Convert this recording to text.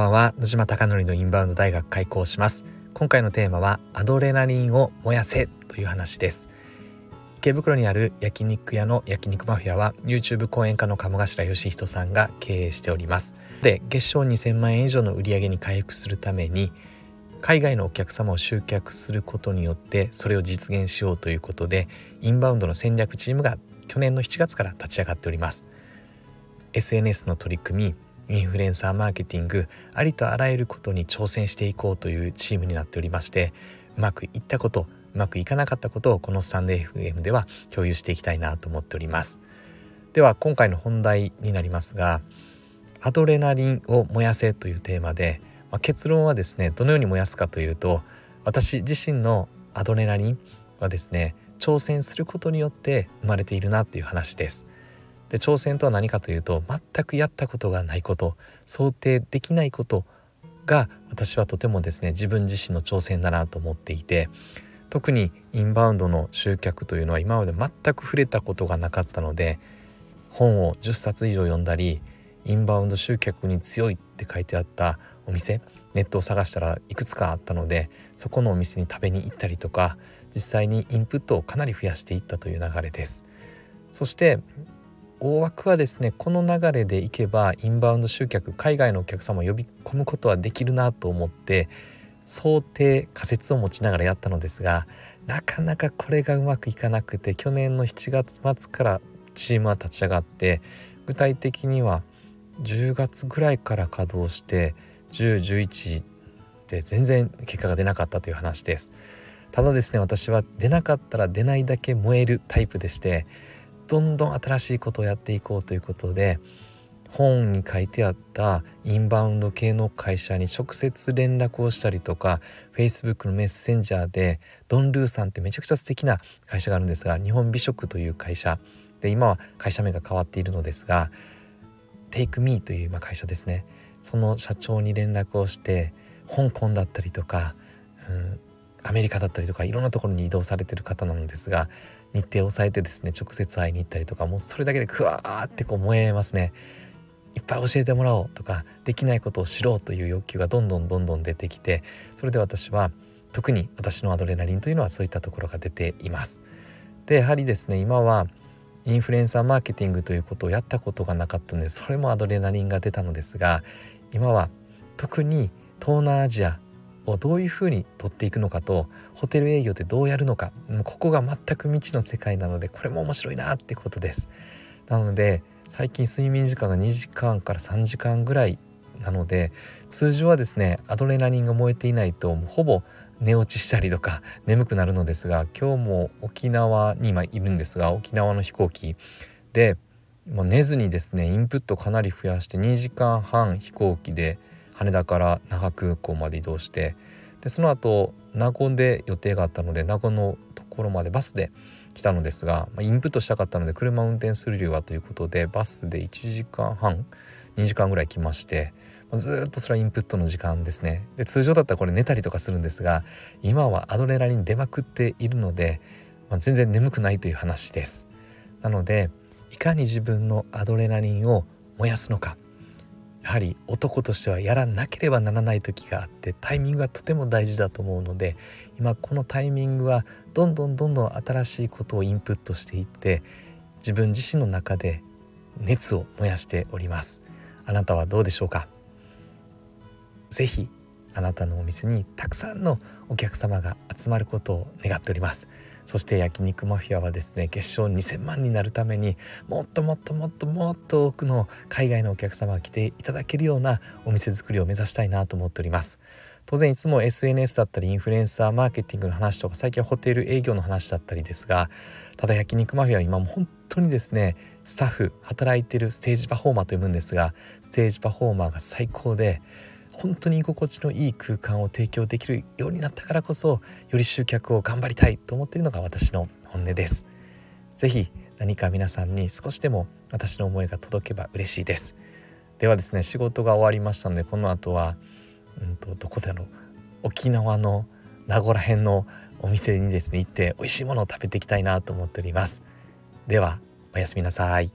ばんは。野島貴則のインバウンド大学開講します。今回のテーマはアドレナリンを燃やせという話です。池袋にある焼肉屋の焼肉マフィアは YouTube 講演家の鴨頭義人さんが経営しております。で月賞2000万円以上の売り上げに回復するために海外のお客様を集客することによってそれを実現しようということでインバウンドの戦略チームが去年の7月から立ち上がっております。SNS の取り組みインフルエンサーマーケティングありとあらゆることに挑戦していこうというチームになっておりましてうまくいったことうまくいかなかったことをこのスタンド FM では共有していきたいなと思っておりますでは今回の本題になりますがアドレナリンを燃やせというテーマでまあ、結論はですねどのように燃やすかというと私自身のアドレナリンはですね挑戦することによって生まれているなっていう話です。で挑戦とは何かというと全くやったことがないこと想定できないことが私はとてもですね自分自身の挑戦だなと思っていて特にインバウンドの集客というのは今まで全く触れたことがなかったので本を10冊以上読んだりインバウンド集客に強いって書いてあったお店ネットを探したらいくつかあったのでそこのお店に食べに行ったりとか実際にインプットをかなり増やしていったという流れです。そして大枠はですねこの流れでいけばインバウンド集客海外のお客様を呼び込むことはできるなと思って想定仮説を持ちながらやったのですがなかなかこれがうまくいかなくて去年の7月末からチームは立ち上がって具体的には10月ぐらいから稼働して1011で全然結果が出なかったという話です。ただですね私は出なかったら出ないだけ燃えるタイプでしてどんどん新しいことをやっていこうということで本に書いてあったインバウンド系の会社に直接連絡をしたりとか Facebook のメッセンジャーでドン・ルーさんってめちゃくちゃ素敵な会社があるんですが日本美食という会社。で今は会社名が変わっているのですが Take Me という会社ですね。その社長に連絡をして香港だったりとか、うん、アメリカだったりとかいろんなところに移動されてる方なんですが日程を抑えてですね直接会いに行ったりとかもうそれだけでクワーってこう燃えますね。いっぱい教えてもらおうとかできないことを知ろうという欲求がどんどんどんどん出てきてそれで私は特に私のアドレナリンというのはそういったところが出ています。でやはりですね今はインフルエンサーマーケティングということをやったことがなかったのでそれもアドレナリンが出たのですが今は特に東南アジアをどういうふうに取っていくのかとホテル営業ってどうやるのかここが全く未知の世界なのでこれも面白いなってことです。なので最近睡眠時間が2時間から3時間ぐらいなので通常はですねアドレナリンが燃えていないとほぼ寝落ちしたりとか眠くなるのですが今日も沖縄に今いるんですが沖縄の飛行機でもう寝ずにですねインプットかなり増やして2時間半飛行機で羽田から那覇空港まで移動してでその後名護で予定があったので名護のところまでバスで来たのですが、まあ、インプットしたかったので車運転する理由はということでバスで1時間半2時間ぐらい来ましてまずっとそれはインプットの時間ですね。で通常だったらこれ寝たりとかするんですが今はアドレナリン出まくっているので、まあ、全然眠くないという話です。なのでいかに自分のアドレナリンを燃やすのかやはり男としてはやらなければならない時があってタイミングがとても大事だと思うので今このタイミングはどんどんどんどん新しいことをインプットしていって自分自身の中で熱を燃やしております。あなたはどうでしょうか？ぜひあなたのお店にたくさんのお客様が集まることを願っております。そして焼肉マフィアはですね月賞2000万になるためにもっともっともっともっと多くの海外のお客様が来ていただけるようなお店作りを目指したいなと思っております。当然いつも SNS だったりインフルエンサーマーケティングの話とか最近はホテル営業の話だったりですがただ焼肉マフィアは今も本当にですねスタッフ働いてるステージパフォーマーと呼ぶんですがステージパフォーマーが最高で本当に居心地のいい空間を提供できるようになったからこそより集客を頑張りたいと思っているのが私の本音です。ぜひ何か皆さんに少しでも私の思いが届けば嬉しいです。ではですね仕事が終わりましたのでこの後はうんとどこだろう沖縄の名護ら辺のお店にですね行って美味しいものを食べていきたいなと思っております。ではおやすみなさい。